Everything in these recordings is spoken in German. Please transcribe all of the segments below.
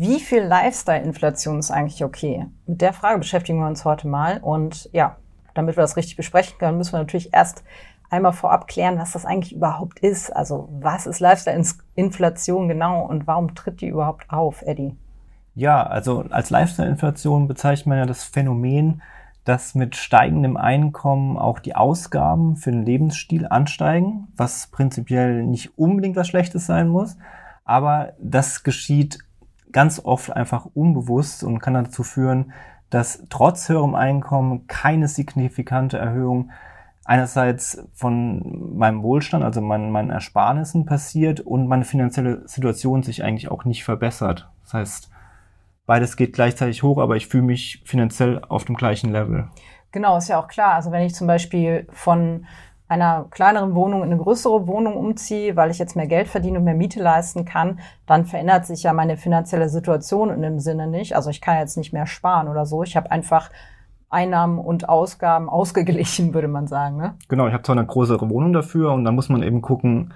Wie viel Lifestyle-Inflation ist eigentlich okay? Mit der Frage beschäftigen wir uns heute mal. Und ja, damit wir das richtig besprechen können, müssen wir natürlich erst einmal vorab klären, was das eigentlich überhaupt ist. Also was ist Lifestyle-Inflation genau und warum tritt die überhaupt auf, Eddie? Ja, also als Lifestyle-Inflation bezeichnet man ja das Phänomen, dass mit steigendem Einkommen auch die Ausgaben für den Lebensstil ansteigen, was prinzipiell nicht unbedingt was Schlechtes sein muss, aber das geschieht ganz oft einfach unbewusst und kann dazu führen, dass trotz höherem Einkommen keine signifikante Erhöhung einerseits von meinem Wohlstand, also meinen, meinen Ersparnissen passiert und meine finanzielle Situation sich eigentlich auch nicht verbessert. Das heißt, beides geht gleichzeitig hoch, aber ich fühle mich finanziell auf dem gleichen Level. Genau, ist ja auch klar. Also wenn ich zum Beispiel von einer kleineren Wohnung in eine größere Wohnung umziehe, weil ich jetzt mehr Geld verdiene und mehr Miete leisten kann, dann verändert sich ja meine finanzielle Situation in dem Sinne nicht. Also ich kann jetzt nicht mehr sparen oder so. Ich habe einfach Einnahmen und Ausgaben ausgeglichen, würde man sagen. Ne? Genau, ich habe zwar eine größere Wohnung dafür und da muss man eben gucken,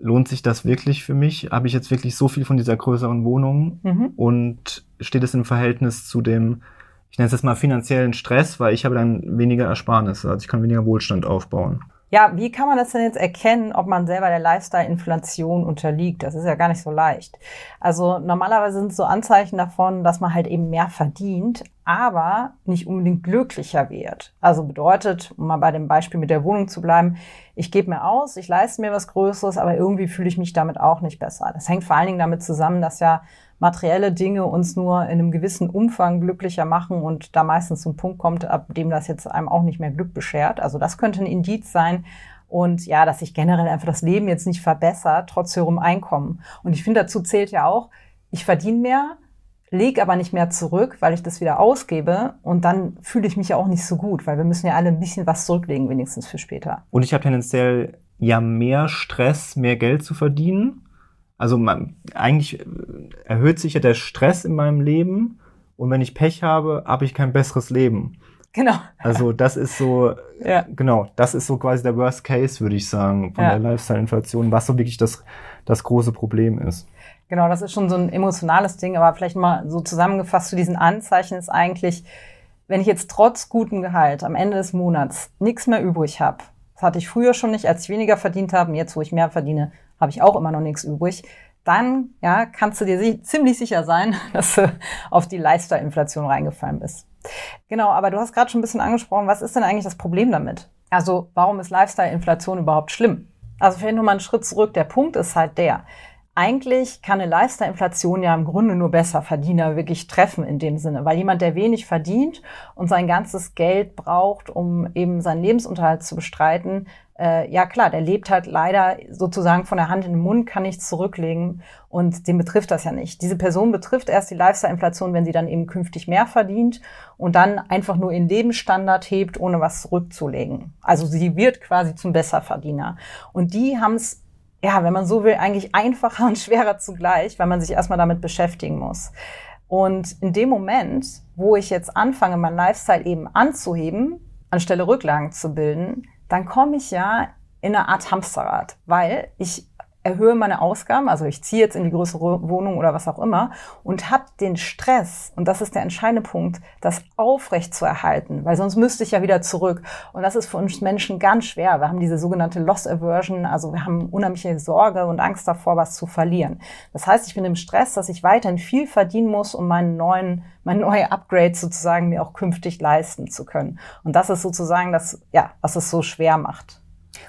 lohnt sich das wirklich für mich? Habe ich jetzt wirklich so viel von dieser größeren Wohnung? Mhm. Und steht es im Verhältnis zu dem, ich nenne es jetzt mal finanziellen Stress, weil ich habe dann weniger Ersparnisse, also ich kann weniger Wohlstand aufbauen. Ja, wie kann man das denn jetzt erkennen, ob man selber der Lifestyle-Inflation unterliegt? Das ist ja gar nicht so leicht. Also normalerweise sind es so Anzeichen davon, dass man halt eben mehr verdient, aber nicht unbedingt glücklicher wird. Also bedeutet, um mal bei dem Beispiel mit der Wohnung zu bleiben, ich gebe mir aus, ich leiste mir was Größeres, aber irgendwie fühle ich mich damit auch nicht besser. Das hängt vor allen Dingen damit zusammen, dass ja materielle Dinge uns nur in einem gewissen Umfang glücklicher machen und da meistens zum Punkt kommt, ab dem das jetzt einem auch nicht mehr Glück beschert. Also das könnte ein Indiz sein. Und ja, dass sich generell einfach das Leben jetzt nicht verbessert, trotz höherem Einkommen. Und ich finde, dazu zählt ja auch, ich verdiene mehr, lege aber nicht mehr zurück, weil ich das wieder ausgebe und dann fühle ich mich ja auch nicht so gut, weil wir müssen ja alle ein bisschen was zurücklegen, wenigstens für später. Und ich habe tendenziell ja mehr Stress, mehr Geld zu verdienen also man, eigentlich äh, erhöht sich ja der Stress in meinem Leben und wenn ich Pech habe, habe ich kein besseres Leben. Genau. Also das ist so, ja. genau, das ist so quasi der Worst Case, würde ich sagen, von ja. der Lifestyle-Inflation, was so wirklich das, das große Problem ist. Genau, das ist schon so ein emotionales Ding, aber vielleicht mal so zusammengefasst zu diesen Anzeichen ist eigentlich, wenn ich jetzt trotz gutem Gehalt am Ende des Monats nichts mehr übrig habe, das hatte ich früher schon nicht, als ich weniger verdient habe, und jetzt, wo ich mehr verdiene, habe ich auch immer noch nichts übrig, dann ja, kannst du dir si ziemlich sicher sein, dass du auf die Lifestyle-Inflation reingefallen bist. Genau, aber du hast gerade schon ein bisschen angesprochen, was ist denn eigentlich das Problem damit? Also warum ist Lifestyle-Inflation überhaupt schlimm? Also vielleicht nochmal einen Schritt zurück. Der Punkt ist halt der, eigentlich kann eine Lifestyle-Inflation ja im Grunde nur besser Verdiener wirklich treffen in dem Sinne, weil jemand, der wenig verdient und sein ganzes Geld braucht, um eben seinen Lebensunterhalt zu bestreiten, äh, ja klar, der lebt halt leider sozusagen von der Hand in den Mund, kann nichts zurücklegen und den betrifft das ja nicht. Diese Person betrifft erst die Lifestyle-Inflation, wenn sie dann eben künftig mehr verdient und dann einfach nur ihren Lebensstandard hebt, ohne was zurückzulegen. Also sie wird quasi zum Besserverdiener. Und die haben es ja, wenn man so will, eigentlich einfacher und schwerer zugleich, weil man sich erstmal damit beschäftigen muss. Und in dem Moment, wo ich jetzt anfange, mein Lifestyle eben anzuheben, anstelle Rücklagen zu bilden, dann komme ich ja in eine Art Hamsterrad, weil ich erhöhe meine Ausgaben, also ich ziehe jetzt in die größere Wohnung oder was auch immer und habe den Stress, und das ist der entscheidende Punkt, das aufrecht zu erhalten, weil sonst müsste ich ja wieder zurück. Und das ist für uns Menschen ganz schwer. Wir haben diese sogenannte Loss Aversion, also wir haben unheimliche Sorge und Angst davor, was zu verlieren. Das heißt, ich bin im Stress, dass ich weiterhin viel verdienen muss, um meinen neuen, mein neue Upgrade sozusagen mir auch künftig leisten zu können. Und das ist sozusagen das, ja, was es so schwer macht.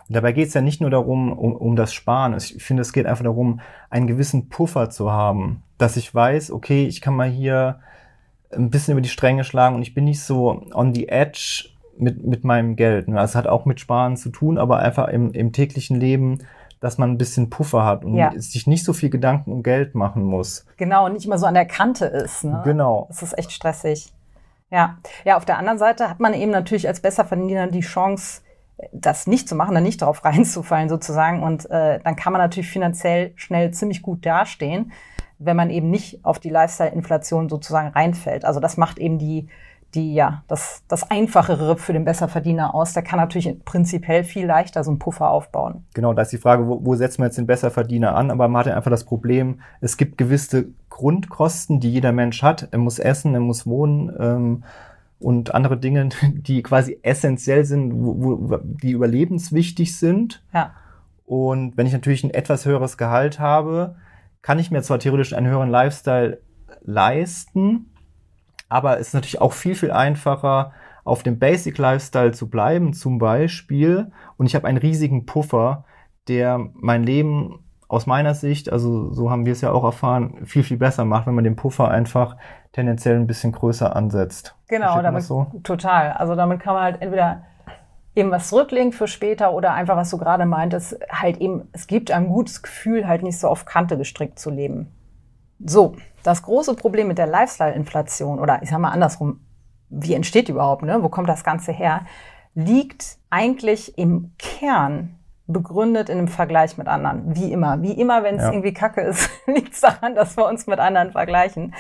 Und dabei geht es ja nicht nur darum, um, um das Sparen. Ich finde, es geht einfach darum, einen gewissen Puffer zu haben, dass ich weiß, okay, ich kann mal hier ein bisschen über die Stränge schlagen und ich bin nicht so on the edge mit, mit meinem Geld. Das hat auch mit Sparen zu tun, aber einfach im, im täglichen Leben, dass man ein bisschen Puffer hat und ja. sich nicht so viel Gedanken um Geld machen muss. Genau, und nicht immer so an der Kante ist. Ne? Genau. Das ist echt stressig. Ja. Ja, auf der anderen Seite hat man eben natürlich als Besserverdiener die Chance, das nicht zu machen, dann nicht darauf reinzufallen sozusagen. Und äh, dann kann man natürlich finanziell schnell ziemlich gut dastehen, wenn man eben nicht auf die Lifestyle-Inflation sozusagen reinfällt. Also das macht eben die, die ja, das, das Einfachere für den Besserverdiener aus. Der kann natürlich prinzipiell viel leichter so einen Puffer aufbauen. Genau, da ist die Frage, wo, wo setzt man jetzt den Besserverdiener an? Aber man hat ja einfach das Problem, es gibt gewisse Grundkosten, die jeder Mensch hat. Er muss essen, er muss wohnen ähm, und andere Dinge, die quasi essentiell sind, wo, wo, die überlebenswichtig sind. Ja. Und wenn ich natürlich ein etwas höheres Gehalt habe, kann ich mir zwar theoretisch einen höheren Lifestyle leisten, aber es ist natürlich auch viel, viel einfacher, auf dem Basic Lifestyle zu bleiben, zum Beispiel. Und ich habe einen riesigen Puffer, der mein Leben aus meiner Sicht, also so haben wir es ja auch erfahren, viel, viel besser macht, wenn man den Puffer einfach tendenziell ein bisschen größer ansetzt. Genau, damit, so? total. Also damit kann man halt entweder eben was zurücklegen für später oder einfach, was du gerade meintest, halt eben, es gibt ein gutes Gefühl, halt nicht so auf Kante gestrickt zu leben. So, das große Problem mit der Lifestyle-Inflation oder ich sag mal andersrum, wie entsteht die überhaupt, ne? wo kommt das Ganze her, liegt eigentlich im Kern begründet in einem Vergleich mit anderen. Wie immer. Wie immer, wenn es ja. irgendwie kacke ist, liegt es daran, dass wir uns mit anderen vergleichen.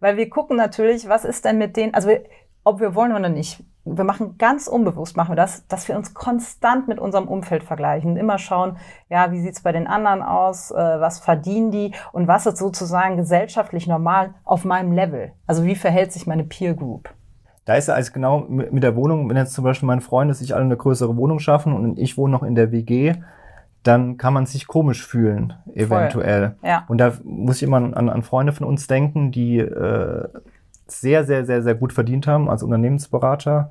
Weil wir gucken natürlich, was ist denn mit denen, also wir, ob wir wollen oder nicht. Wir machen ganz unbewusst, machen wir das, dass wir uns konstant mit unserem Umfeld vergleichen. Immer schauen, ja, wie sieht's bei den anderen aus, äh, was verdienen die und was ist sozusagen gesellschaftlich normal auf meinem Level. Also wie verhält sich meine Peer Group? Da ist ja als genau mit der Wohnung, wenn jetzt zum Beispiel mein Freund sich alle eine größere Wohnung schaffen und ich wohne noch in der WG, dann kann man sich komisch fühlen, eventuell. Ja. Und da muss ich immer an, an Freunde von uns denken, die äh, sehr, sehr, sehr, sehr gut verdient haben als Unternehmensberater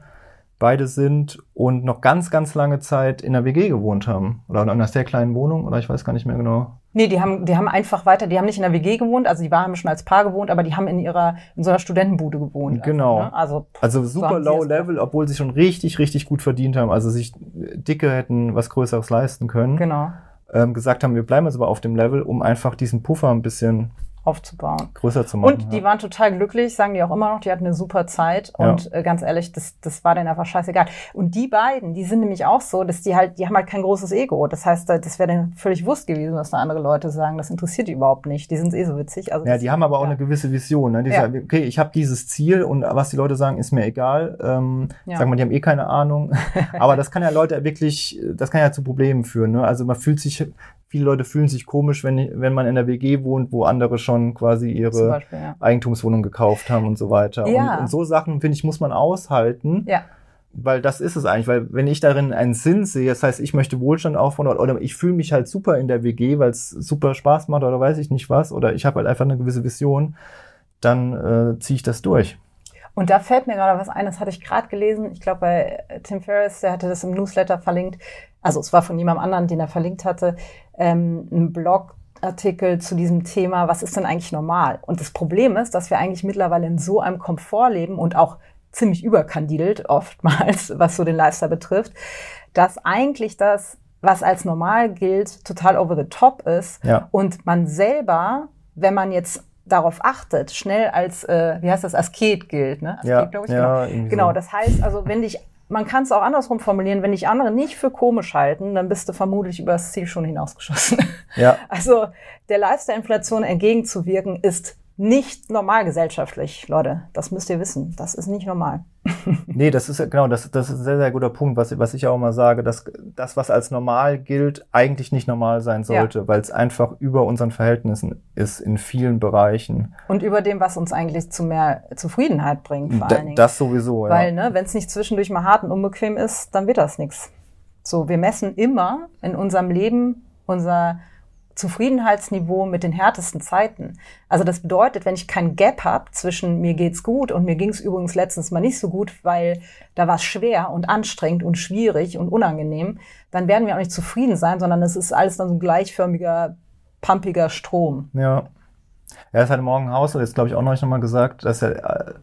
beide sind und noch ganz, ganz lange Zeit in der WG gewohnt haben. Oder in einer sehr kleinen Wohnung, oder ich weiß gar nicht mehr genau. Nee, die haben, die haben einfach weiter, die haben nicht in der WG gewohnt, also die waren schon als Paar gewohnt, aber die haben in ihrer, in so einer Studentenbude gewohnt. Genau. Also, ne? also, also super so low level, obwohl sie schon richtig, richtig gut verdient haben, also sich dicke hätten was Größeres leisten können. Genau. Ähm, gesagt haben, wir bleiben jetzt aber auf dem Level, um einfach diesen Puffer ein bisschen aufzubauen. Größer zu machen. Und die ja. waren total glücklich, sagen die auch immer noch, die hatten eine super Zeit und ja. äh, ganz ehrlich, das, das war denen einfach scheißegal. Und die beiden, die sind nämlich auch so, dass die halt, die haben halt kein großes Ego. Das heißt, das wäre denen völlig wurscht gewesen, was da andere Leute sagen. Das interessiert die überhaupt nicht. Die sind eh so witzig. Also ja, die haben aber auch ja. eine gewisse Vision. Ne? Die sagen, okay, ich habe dieses Ziel und was die Leute sagen, ist mir egal. Ähm. Sagen wir, die haben eh keine Ahnung. aber das kann ja Leute wirklich, das kann ja zu Problemen führen. Ne? Also man fühlt sich viele Leute fühlen sich komisch, wenn, wenn man in der WG wohnt, wo andere schon quasi ihre Beispiel, ja. Eigentumswohnung gekauft haben und so weiter. Ja. Und, und so Sachen, finde ich, muss man aushalten. Ja. Weil das ist es eigentlich, weil wenn ich darin einen Sinn sehe, das heißt, ich möchte Wohlstand aufbauen oder, oder ich fühle mich halt super in der WG, weil es super Spaß macht oder weiß ich nicht was, oder ich habe halt einfach eine gewisse Vision, dann äh, ziehe ich das durch. Und da fällt mir gerade was ein, das hatte ich gerade gelesen. Ich glaube, bei Tim Ferriss, der hatte das im Newsletter verlinkt. Also es war von jemandem anderen, den er verlinkt hatte, ähm, ein Blogartikel zu diesem Thema, was ist denn eigentlich normal? Und das Problem ist, dass wir eigentlich mittlerweile in so einem Komfort leben und auch ziemlich überkandidelt oftmals, was so den Lifestyle betrifft, dass eigentlich das, was als normal gilt, total over the top ist ja. und man selber, wenn man jetzt darauf achtet, schnell als, äh, wie heißt das, Asket gilt, ne? Asket, ja, glaube ich. Ja, genau. genau, das heißt also, wenn dich, man kann es auch andersrum formulieren, wenn dich andere nicht für komisch halten, dann bist du vermutlich über das Ziel schon hinausgeschossen. Ja. Also der Lifestyle-Inflation entgegenzuwirken ist nicht normal gesellschaftlich, Leute. Das müsst ihr wissen. Das ist nicht normal. Nee, das ist genau, das, das ist ein sehr, sehr guter Punkt, was, was ich auch immer sage, dass das, was als normal gilt, eigentlich nicht normal sein sollte, ja. weil es einfach über unseren Verhältnissen ist in vielen Bereichen. Und über dem, was uns eigentlich zu mehr Zufriedenheit bringt, vor allen Dingen. Das sowieso, ja. Weil, ne, wenn es nicht zwischendurch mal hart und unbequem ist, dann wird das nichts. So, wir messen immer in unserem Leben unser Zufriedenheitsniveau mit den härtesten Zeiten. Also das bedeutet, wenn ich kein Gap habe zwischen mir geht's gut und mir ging's übrigens letztens mal nicht so gut, weil da war es schwer und anstrengend und schwierig und unangenehm, dann werden wir auch nicht zufrieden sein, sondern es ist alles dann so ein gleichförmiger, pumpiger Strom. Ja. Er ist halt morgen Haus, und jetzt glaube ich auch noch mal gesagt, dass er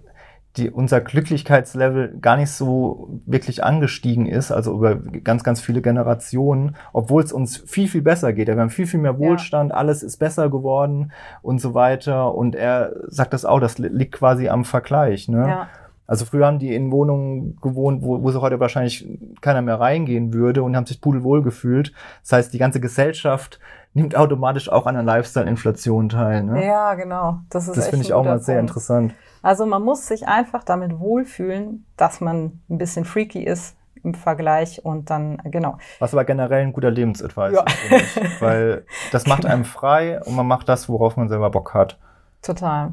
die, unser Glücklichkeitslevel gar nicht so wirklich angestiegen ist, also über ganz, ganz viele Generationen, obwohl es uns viel, viel besser geht. Wir haben viel, viel mehr Wohlstand, ja. alles ist besser geworden und so weiter. Und er sagt das auch, das liegt quasi am Vergleich. Ne? Ja. Also früher haben die in Wohnungen gewohnt, wo, wo sie heute wahrscheinlich keiner mehr reingehen würde und haben sich pudelwohl gefühlt. Das heißt, die ganze Gesellschaft nimmt automatisch auch an der Lifestyle-Inflation teil. Ne? Ja, genau. Das ist Das finde ich auch mal sehr interessant. Also man muss sich einfach damit wohlfühlen, dass man ein bisschen freaky ist im Vergleich und dann, genau. Was aber generell ein guter Lebensadvice ja. ist, weil das macht einem frei und man macht das, worauf man selber Bock hat. Total.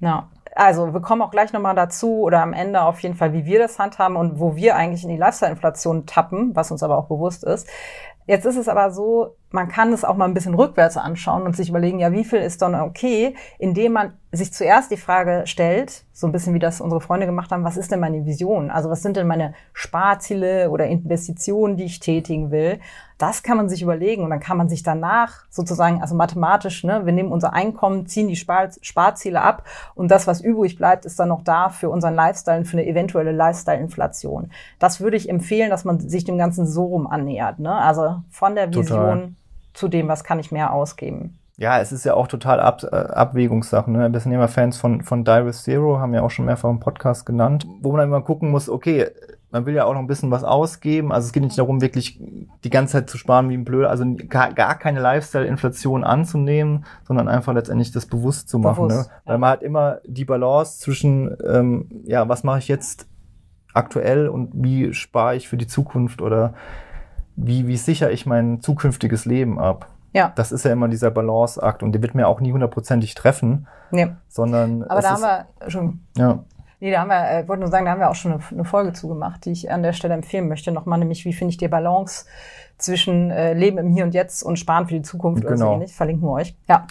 Ja. Also wir kommen auch gleich nochmal dazu oder am Ende auf jeden Fall, wie wir das handhaben und wo wir eigentlich in die Lifestyle-Inflation tappen, was uns aber auch bewusst ist. Jetzt ist es aber so, man kann es auch mal ein bisschen rückwärts anschauen und sich überlegen, ja, wie viel ist dann okay, indem man sich zuerst die Frage stellt, so ein bisschen wie das unsere Freunde gemacht haben, was ist denn meine Vision? Also was sind denn meine Sparziele oder Investitionen, die ich tätigen will? Das kann man sich überlegen und dann kann man sich danach sozusagen, also mathematisch, ne, wir nehmen unser Einkommen, ziehen die Spar Sparziele ab und das, was übrig bleibt, ist dann noch da für unseren Lifestyle und für eine eventuelle Lifestyle-Inflation. Das würde ich empfehlen, dass man sich dem Ganzen so rum annähert. Ne? Also von der Vision Total. zu dem, was kann ich mehr ausgeben. Ja, es ist ja auch total Ab äh, Abwägungssache. Ne? Wir sind immer Fans von, von Direct Zero, haben ja auch schon mehrfach im Podcast genannt, wo man dann immer gucken muss, okay, man will ja auch noch ein bisschen was ausgeben. Also es geht nicht darum, wirklich die ganze Zeit zu sparen wie ein Blöd, also gar, gar keine Lifestyle-Inflation anzunehmen, sondern einfach letztendlich das bewusst zu machen. Ne? Bewusst, ne? Weil man hat immer die Balance zwischen, ähm, ja, was mache ich jetzt aktuell und wie spare ich für die Zukunft oder wie, wie sichere ich mein zukünftiges Leben ab. Ja. Das ist ja immer dieser Balanceakt und der wird mir auch nie hundertprozentig treffen. Nee. Sondern. Aber da haben wir schon. Ja. Nee, da haben wir, äh, wollte nur sagen, da haben wir auch schon eine, eine Folge zugemacht, die ich an der Stelle empfehlen möchte. Nochmal nämlich, wie finde ich die Balance zwischen äh, Leben im Hier und Jetzt und Sparen für die Zukunft genau. oder so ähnlich. Verlinken wir euch. Ja.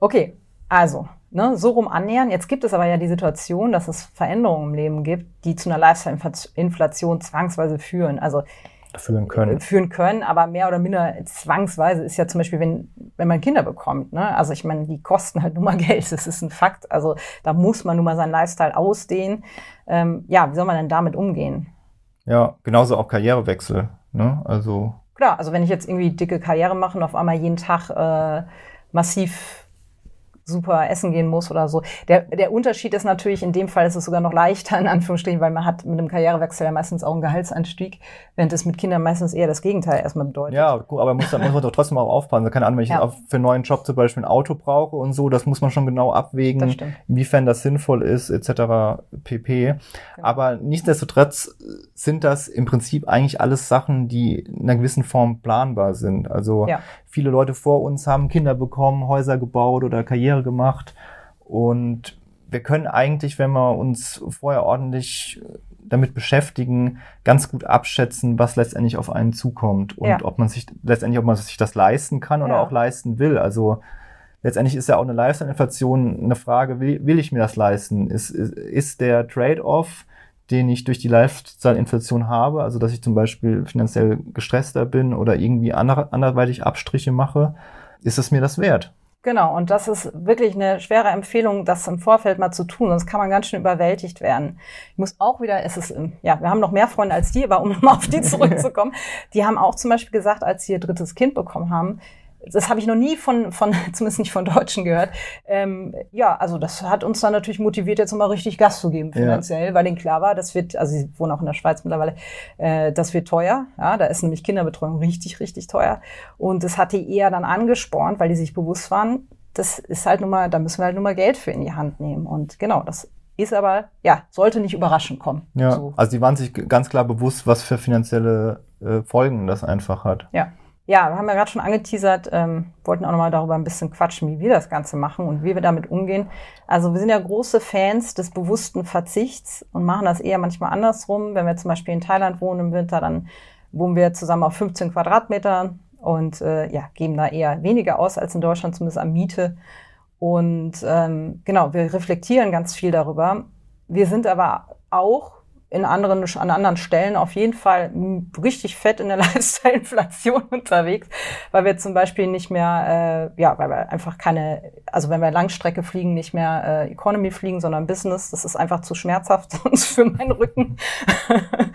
Okay. Also, ne, so rum annähern. Jetzt gibt es aber ja die Situation, dass es Veränderungen im Leben gibt, die zu einer Lifestyle-Inflation zwangsweise führen. Also führen können. Führen können, aber mehr oder minder zwangsweise ist ja zum Beispiel, wenn, wenn man Kinder bekommt. Ne? Also ich meine, die kosten halt nur mal Geld, das ist ein Fakt. Also da muss man nun mal seinen Lifestyle ausdehnen. Ähm, ja, wie soll man denn damit umgehen? Ja, genauso auch Karrierewechsel. Ne? Also Klar, also wenn ich jetzt irgendwie dicke Karriere mache und auf einmal jeden Tag äh, massiv super essen gehen muss oder so. Der, der Unterschied ist natürlich, in dem Fall ist es sogar noch leichter, in Anführungsstrichen, weil man hat mit einem Karrierewechsel ja meistens auch einen Gehaltsanstieg, während es mit Kindern meistens eher das Gegenteil erstmal bedeutet. Ja, gut, aber muss, muss man doch trotzdem auch aufpassen. Keine Ahnung, wenn ich ja. für einen neuen Job zum Beispiel ein Auto brauche und so, das muss man schon genau abwägen, inwiefern das sinnvoll ist, etc. pp. Genau. Aber nichtsdestotrotz sind das im Prinzip eigentlich alles Sachen, die in einer gewissen Form planbar sind. Also ja. Viele Leute vor uns haben Kinder bekommen, Häuser gebaut oder Karriere gemacht. Und wir können eigentlich, wenn wir uns vorher ordentlich damit beschäftigen, ganz gut abschätzen, was letztendlich auf einen zukommt und ja. ob man sich letztendlich, ob man sich das leisten kann oder ja. auch leisten will. Also letztendlich ist ja auch eine Lifestyle-Inflation eine Frage, will, will ich mir das leisten? Ist, ist, ist der Trade-off den ich durch die Lifestyle-Inflation habe, also dass ich zum Beispiel finanziell gestresster bin oder irgendwie ander anderweitig Abstriche mache, ist es mir das wert? Genau, und das ist wirklich eine schwere Empfehlung, das im Vorfeld mal zu tun, sonst kann man ganz schön überwältigt werden. Ich muss auch wieder, es ist, ja, wir haben noch mehr Freunde als die, aber um mal auf die zurückzukommen, die haben auch zum Beispiel gesagt, als sie ihr drittes Kind bekommen haben, das habe ich noch nie von, von, zumindest nicht von Deutschen gehört. Ähm, ja, also das hat uns dann natürlich motiviert, jetzt mal richtig Gas zu geben finanziell, ja. weil denen klar war, das wird, also sie wohnen auch in der Schweiz mittlerweile, äh, das wird teuer. Ja, da ist nämlich Kinderbetreuung richtig, richtig teuer. Und das hat die eher dann angespornt, weil die sich bewusst waren, das ist halt nun mal, da müssen wir halt nun mal Geld für in die Hand nehmen. Und genau, das ist aber, ja, sollte nicht überraschend kommen. Ja, so. also die waren sich ganz klar bewusst, was für finanzielle äh, Folgen das einfach hat. Ja. Ja, wir haben ja gerade schon angeteasert, ähm, wollten auch nochmal darüber ein bisschen quatschen, wie wir das Ganze machen und wie wir damit umgehen. Also wir sind ja große Fans des bewussten Verzichts und machen das eher manchmal andersrum. Wenn wir zum Beispiel in Thailand wohnen im Winter, dann wohnen wir zusammen auf 15 Quadratmetern und äh, ja, geben da eher weniger aus als in Deutschland, zumindest an Miete. Und ähm, genau, wir reflektieren ganz viel darüber. Wir sind aber auch in anderen, an anderen Stellen auf jeden Fall richtig fett in der Lifestyle-Inflation unterwegs, weil wir zum Beispiel nicht mehr, äh, ja, weil wir einfach keine, also wenn wir Langstrecke fliegen, nicht mehr äh, Economy fliegen, sondern Business. Das ist einfach zu schmerzhaft sonst für meinen Rücken.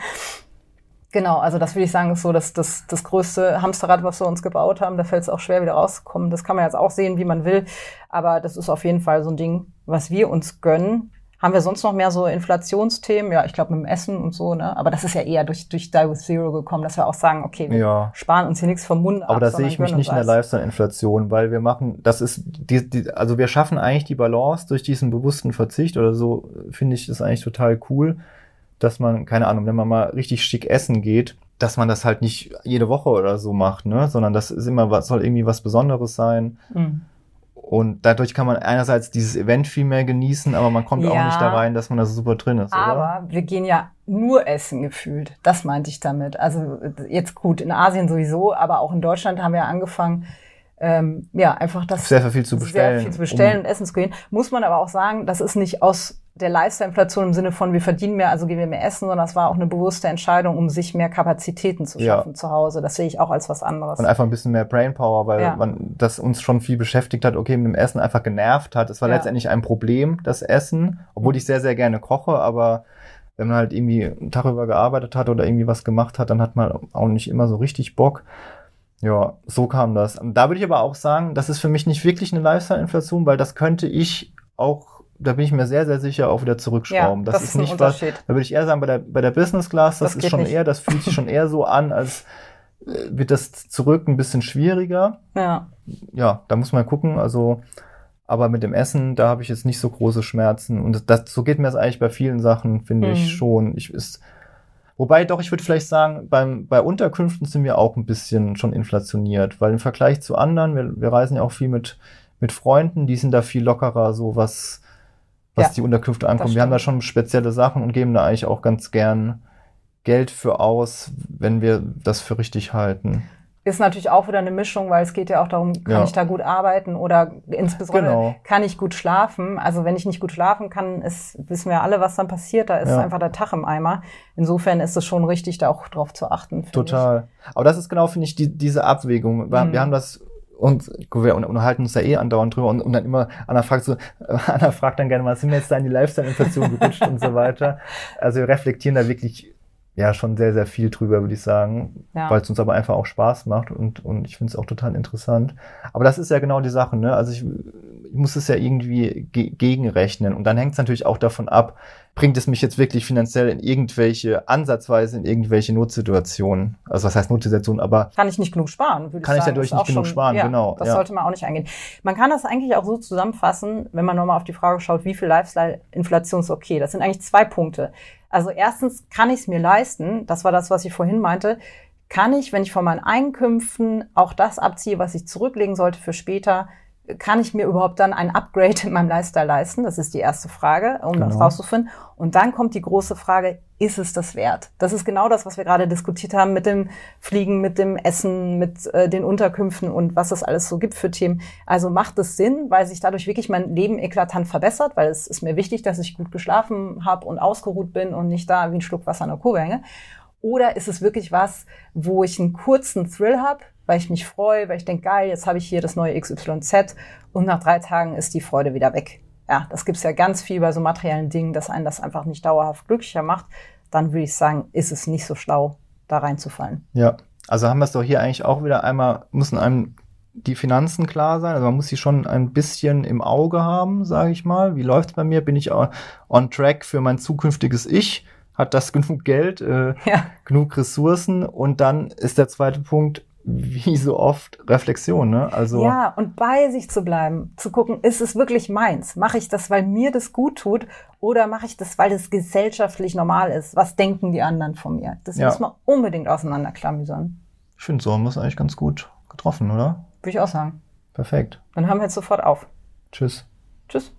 Genau, also das würde ich sagen, ist so das, das, das größte Hamsterrad, was wir uns gebaut haben. Da fällt es auch schwer, wieder rauszukommen. Das kann man jetzt auch sehen, wie man will. Aber das ist auf jeden Fall so ein Ding, was wir uns gönnen, haben wir sonst noch mehr so Inflationsthemen? Ja, ich glaube mit dem Essen und so, ne? Aber das ist ja eher durch, durch Die with Zero gekommen, dass wir auch sagen, okay, wir ja. sparen uns hier nichts vom Mund Aber ab, da sehe ich mich nicht in der Lifestyle-Inflation, weil wir machen, das ist, die, die, also wir schaffen eigentlich die Balance durch diesen bewussten Verzicht oder so, finde ich das eigentlich total cool, dass man, keine Ahnung, wenn man mal richtig schick essen geht, dass man das halt nicht jede Woche oder so macht, ne? Sondern das ist immer was, soll irgendwie was Besonderes sein. Mhm Und dadurch kann man einerseits dieses Event viel mehr genießen, aber man kommt Ja. auch nicht da rein, dass man da so super drin ist, oder? Aber wir gehen ja nur essen gefühlt. Das meinte ich damit. Also jetzt gut, in Asien sowieso, aber auch in Deutschland haben wir angefangen, ähm, ja, einfach das Sehr viel zu bestellen, Sehr viel zu bestellen um- und essen zu gehen. Muss man aber auch sagen, das ist nicht aus der Lifestyle-Inflation im Sinne von, wir verdienen mehr, also gehen wir mehr essen, sondern das war auch eine bewusste Entscheidung, um sich mehr Kapazitäten zu Ja. schaffen zu Hause. Das sehe ich auch als was anderes. Und einfach ein bisschen mehr Brainpower, weil Ja. man das uns schon viel beschäftigt hat, okay, mit dem Essen einfach genervt hat. Es war Ja. letztendlich ein Problem, das Essen, obwohl ich sehr, sehr gerne koche, aber wenn man halt irgendwie einen Tag über gearbeitet hat oder irgendwie was gemacht hat, dann hat man auch nicht immer so richtig Bock. Ja, so kam das. Da würde ich aber auch sagen, das ist für mich nicht wirklich eine Lifestyle-Inflation, weil das könnte ich auch, da bin ich mir sehr, sehr sicher, auch wieder zurückschrauben. Ja, das ist ein nicht was, da würde ich eher sagen, bei der, bei der Business Class, das, Das ist schon nicht. eher, das fühlt sich schon eher so an, als äh, wird das zurück ein bisschen schwieriger. ja. Ja, da muss man gucken. Also, aber mit dem Essen, da habe ich jetzt nicht so große Schmerzen. Und das, so geht mir das eigentlich bei vielen Sachen, finde Mhm. ich schon. Ich ist, wobei doch, ich würde vielleicht sagen, beim, bei Unterkünften sind wir auch ein bisschen schon inflationiert, weil im Vergleich zu anderen, wir, wir reisen ja auch viel mit, mit Freunden, die sind da viel lockerer, so was, was Ja, die Unterkünfte ankommt. Wir haben da schon spezielle Sachen und geben da eigentlich auch ganz gern Geld für aus, wenn wir das für richtig halten. Ist natürlich auch wieder eine Mischung, weil es geht ja auch darum, kann Ja. ich da gut arbeiten oder insbesondere Genau. kann ich gut schlafen. Also wenn ich nicht gut schlafen kann, ist, wissen wir alle, was dann passiert. Da ist Ja. einfach der Tag im Eimer. Insofern ist es schon richtig, da auch drauf zu achten. Total. Aber das ist genau, finde ich, die, diese Abwägung. Wir, Mhm. wir haben das und wir unterhalten uns da eh andauernd drüber und, und dann immer, Anna fragt so, Anna fragt dann gerne mal, sind wir jetzt da in die Lifestyle-Inflation gerutscht und so weiter. Also wir reflektieren da wirklich ja schon sehr, sehr viel drüber, würde ich sagen, Ja. weil es uns aber einfach auch Spaß macht und, und ich finde es auch total interessant. Aber das ist ja genau die Sache, ne? Also ich, ich muss es ja irgendwie ge gegenrechnen und dann hängt es natürlich auch davon ab, bringt es mich jetzt wirklich finanziell in irgendwelche, ansatzweise in irgendwelche Notsituationen. Also was heißt Notsituationen, aber ich. Kann ich nicht genug sparen, würde Kann ich ich sagen. dadurch Ist auch nicht genug sparen, ja, genau, Das ja. sollte man auch nicht eingehen. Man kann das eigentlich auch so zusammenfassen, wenn man nochmal auf die Frage schaut, wie viel Lifestyle-Inflation ist okay. Das sind eigentlich zwei Punkte. Also erstens, kann ich es mir leisten? Das war das, was ich vorhin meinte. Kann ich, wenn ich von meinen Einkünften auch das abziehe, was ich zurücklegen sollte für später, kann ich mir überhaupt dann ein Upgrade in meinem Lifestyle leisten? Das ist die erste Frage, um das Genau. rauszufinden. Und dann kommt die große Frage, ist es das wert? Das ist genau das, was wir gerade diskutiert haben mit dem Fliegen, mit dem Essen, mit äh, den Unterkünften und was es alles so gibt für Themen. Also macht es Sinn, weil sich dadurch wirklich mein Leben eklatant verbessert, weil es ist mir wichtig, dass ich gut geschlafen habe und ausgeruht bin und nicht da wie ein Schluck Wasser in der Kurve hänge. Oder ist es wirklich was, wo ich einen kurzen Thrill habe, weil ich mich freue, weil ich denke, geil, jetzt habe ich hier das neue XYZ und nach drei Tagen ist die Freude wieder weg. Ja, das gibt's ja ganz viel bei so materiellen Dingen, dass einen das einfach nicht dauerhaft glücklicher macht. Dann würde ich sagen, ist es nicht so schlau, da reinzufallen. ja. Also haben wir es doch hier eigentlich auch wieder einmal, müssen einem die Finanzen klar sein. Also man muss sie schon ein bisschen im Auge haben, sage ich mal. Wie läuft's bei mir? Bin ich on, on track für mein zukünftiges Ich? Hat das genug Geld, äh, Ja, genug Ressourcen? Und dann ist der zweite Punkt, wie so oft, Reflexion. Ne? Also ja, und bei sich zu bleiben, zu gucken, ist es wirklich meins? Mache ich das, weil mir das gut tut, oder mache ich das, weil es gesellschaftlich normal ist? Was denken die anderen von mir? Das Ja. muss man unbedingt auseinanderklamüsern, ich finde, so haben wir es eigentlich ganz gut getroffen, oder? würde ich auch sagen. Perfekt. Dann hören wir jetzt sofort auf. Tschüss. Tschüss.